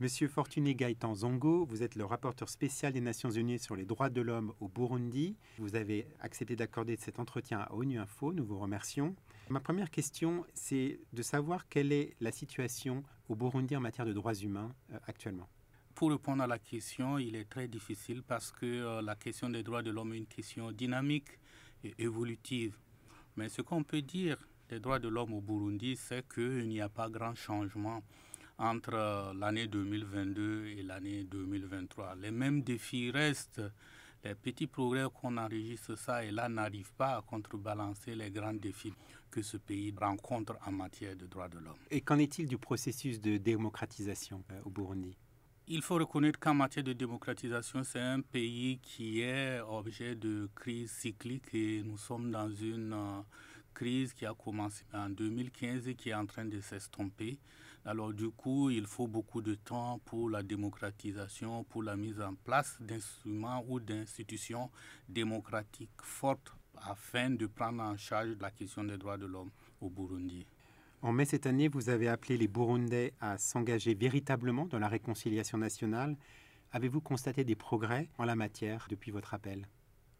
Monsieur Fortuné Gaëtan Zongo, vous êtes le rapporteur spécial des Nations Unies sur les droits de l'homme au Burundi. Vous avez accepté d'accorder cet entretien à ONU Info. Nous vous remercions. Ma première question, c'est de savoir quelle est la situation au Burundi en matière de droits humains euh, actuellement. Pour répondre à la question, il est très difficile parce que euh, la question des droits de l'homme est une question dynamique et évolutive. Mais ce qu'on peut dire des droits de l'homme au Burundi, c'est qu'il n'y a pas grand changement entre l'année 2022 et l'année 2023. Les mêmes défis restent. Les petits progrès qu'on enregistre ça et là n'arrivent pas à contrebalancer les grands défis que ce pays rencontre en matière de droits de l'homme. Et qu'en est-il du processus de démocratisation euh, au Burundi? Il faut reconnaître qu'en matière de démocratisation, c'est un pays qui est objet de crise cyclique et nous sommes dans une euh, crise qui a commencé en 2015 et qui est en train de s'estomper. Alors du coup, il faut beaucoup de temps pour la démocratisation, pour la mise en place d'instruments ou d'institutions démocratiques fortes afin de prendre en charge la question des droits de l'homme au Burundi. En mai cette année, vous avez appelé les Burundais à s'engager véritablement dans la réconciliation nationale. Avez-vous constaté des progrès en la matière depuis votre appel?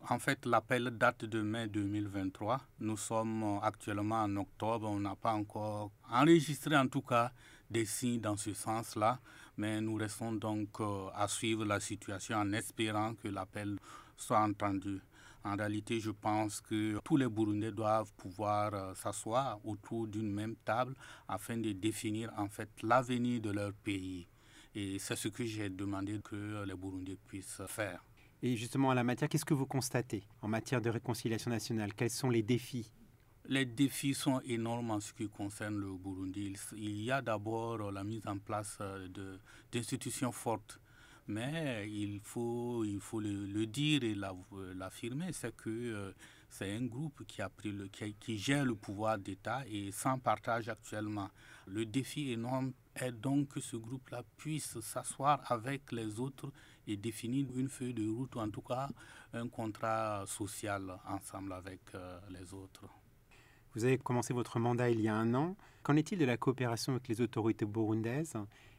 En fait, l'appel date de mai 2023. Nous sommes actuellement en octobre. On n'a pas encore enregistré, en tout cas, des signes dans ce sens-là. Mais nous restons donc euh, à suivre la situation en espérant que l'appel soit entendu. En réalité, je pense que tous les Burundais doivent pouvoir euh, s'asseoir autour d'une même table afin de définir en fait l'avenir de leur pays. Et c'est ce que j'ai demandé que les Burundais puissent faire. Et justement, à la matière, qu'est-ce que vous constatez en matière de réconciliation nationale? Quels sont les défis? Les défis sont énormes en ce qui concerne le Burundi. Il y a d'abord la mise en place euh, d'institutions fortes. Mais il faut, il faut le, dire et l'affirmer, c'est que euh, c'est un groupe qui, a pris le, qui, gère le pouvoir d'État et sans partage actuellement. Le défi énorme est donc que ce groupe-là puisse s'asseoir avec les autres et définir une feuille de route ou en tout cas un contrat social ensemble avec euh, les autres. Vous avez commencé votre mandat il y a un an. Qu'en est-il de la coopération avec les autorités burundaises?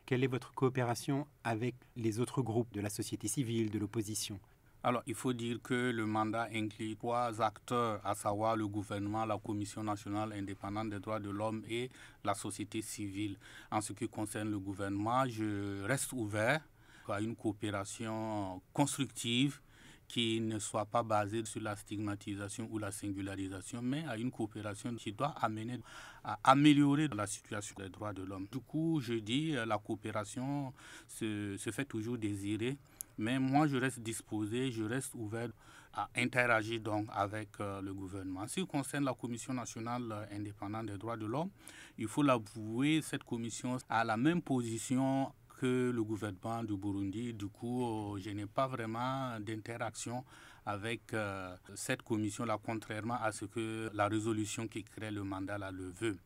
Quelle est votre coopération avec les autres groupes de la société civile, de l'opposition? Alors, il faut dire que le mandat inclut trois acteurs, à savoir le gouvernement, la Commission nationale indépendante des droits de l'homme et la société civile. En ce qui concerne le gouvernement, je reste ouvert à une coopération constructive qui ne soit pas basée sur la stigmatisation ou la singularisation, mais à une coopération qui doit amener à améliorer la situation des droits de l'homme. Du coup, je dis, la coopération se, se fait toujours désirer, mais moi, je reste disposé, je reste ouvert à interagir donc avec euh, le gouvernement. En ce qui concerne la Commission nationale indépendante des droits de l'homme, il faut l'avouer, cette commission a la même position que le gouvernement du Burundi. Du coup, euh, je n'ai pas vraiment d'interaction avec euh, cette commission-là, contrairement à ce que la résolution qui crée le mandat là, le veut.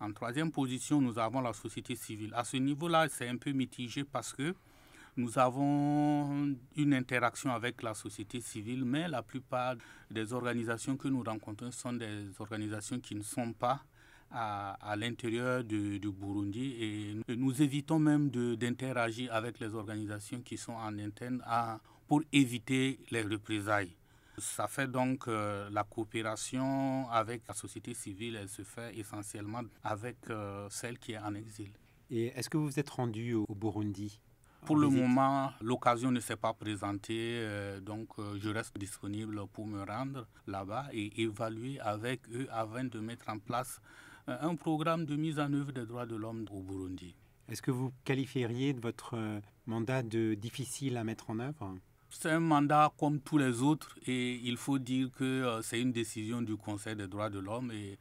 En troisième position, nous avons la société civile. À ce niveau-là, c'est un peu mitigé parce que nous avons une interaction avec la société civile, mais la plupart des organisations que nous rencontrons sont des organisations qui ne sont pas à, l'intérieur du, Burundi et nous évitons même d'interagir avec les organisations qui sont en interne pour éviter les représailles. Ça fait donc euh, la coopération avec la société civile, se fait essentiellement avec euh, celle qui est en exil. Et est-ce que vous vous êtes rendu au, Burundi? Pour le moment, l'occasion ne s'est pas présentée, euh, donc je reste disponible pour me rendre là-bas et évaluer avec eux avant de mettre en place euh, un programme de mise en œuvre des droits de l'homme au Burundi. Est-ce que vous qualifieriez votre euh, mandat de difficile à mettre en œuvre? C'est un mandat comme tous les autres et il faut dire que euh, c'est une décision du Conseil des droits de l'homme et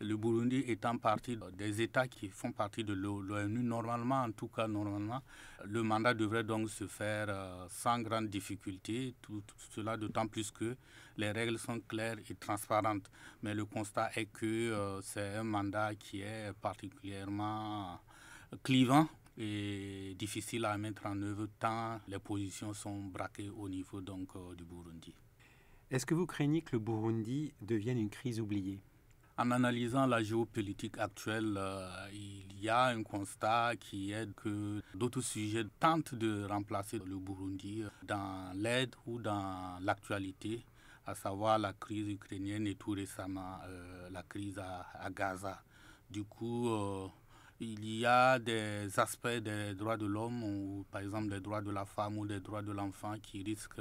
le Burundi étant partie des États qui font partie de l'ONU, normalement, en tout cas normalement, le mandat devrait donc se faire euh, sans grande difficulté, tout, cela d'autant plus que les règles sont claires et transparentes. Mais le constat est que euh, c'est un mandat qui est particulièrement clivant et difficile à mettre en œuvre tant les positions sont braquées au niveau donc, euh, du Burundi. Est-ce que vous craignez que le Burundi devienne une crise oubliée? En analysant la géopolitique actuelle, euh, il y a un constat qui est que d'autres sujets tentent de remplacer le Burundi dans l'aide ou dans l'actualité, à savoir la crise ukrainienne et tout récemment euh, la crise à, Gaza. Du coup, euh, il y a des aspects des droits de l'homme, ou par exemple des droits de la femme ou des droits de l'enfant, qui risquent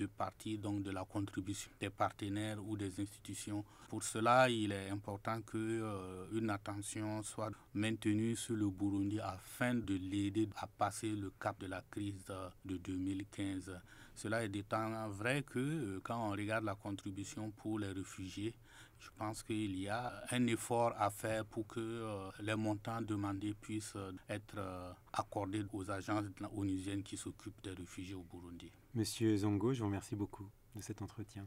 de partir donc de la contribution des partenaires ou des institutions. Pour cela, il est important que euh, une attention soit maintenue sur le Burundi afin de l'aider à passer le cap de la crise de 2015. Cela est d'autant vrai que euh, quand on regarde la contribution pour les réfugiés, je pense qu'il y a un effort à faire pour que euh, les montants demandés puissent être accordés aux agences onusiennes qui s'occupent des réfugiés au Burundi. Monsieur Zongo, je vous remercie beaucoup de cet entretien.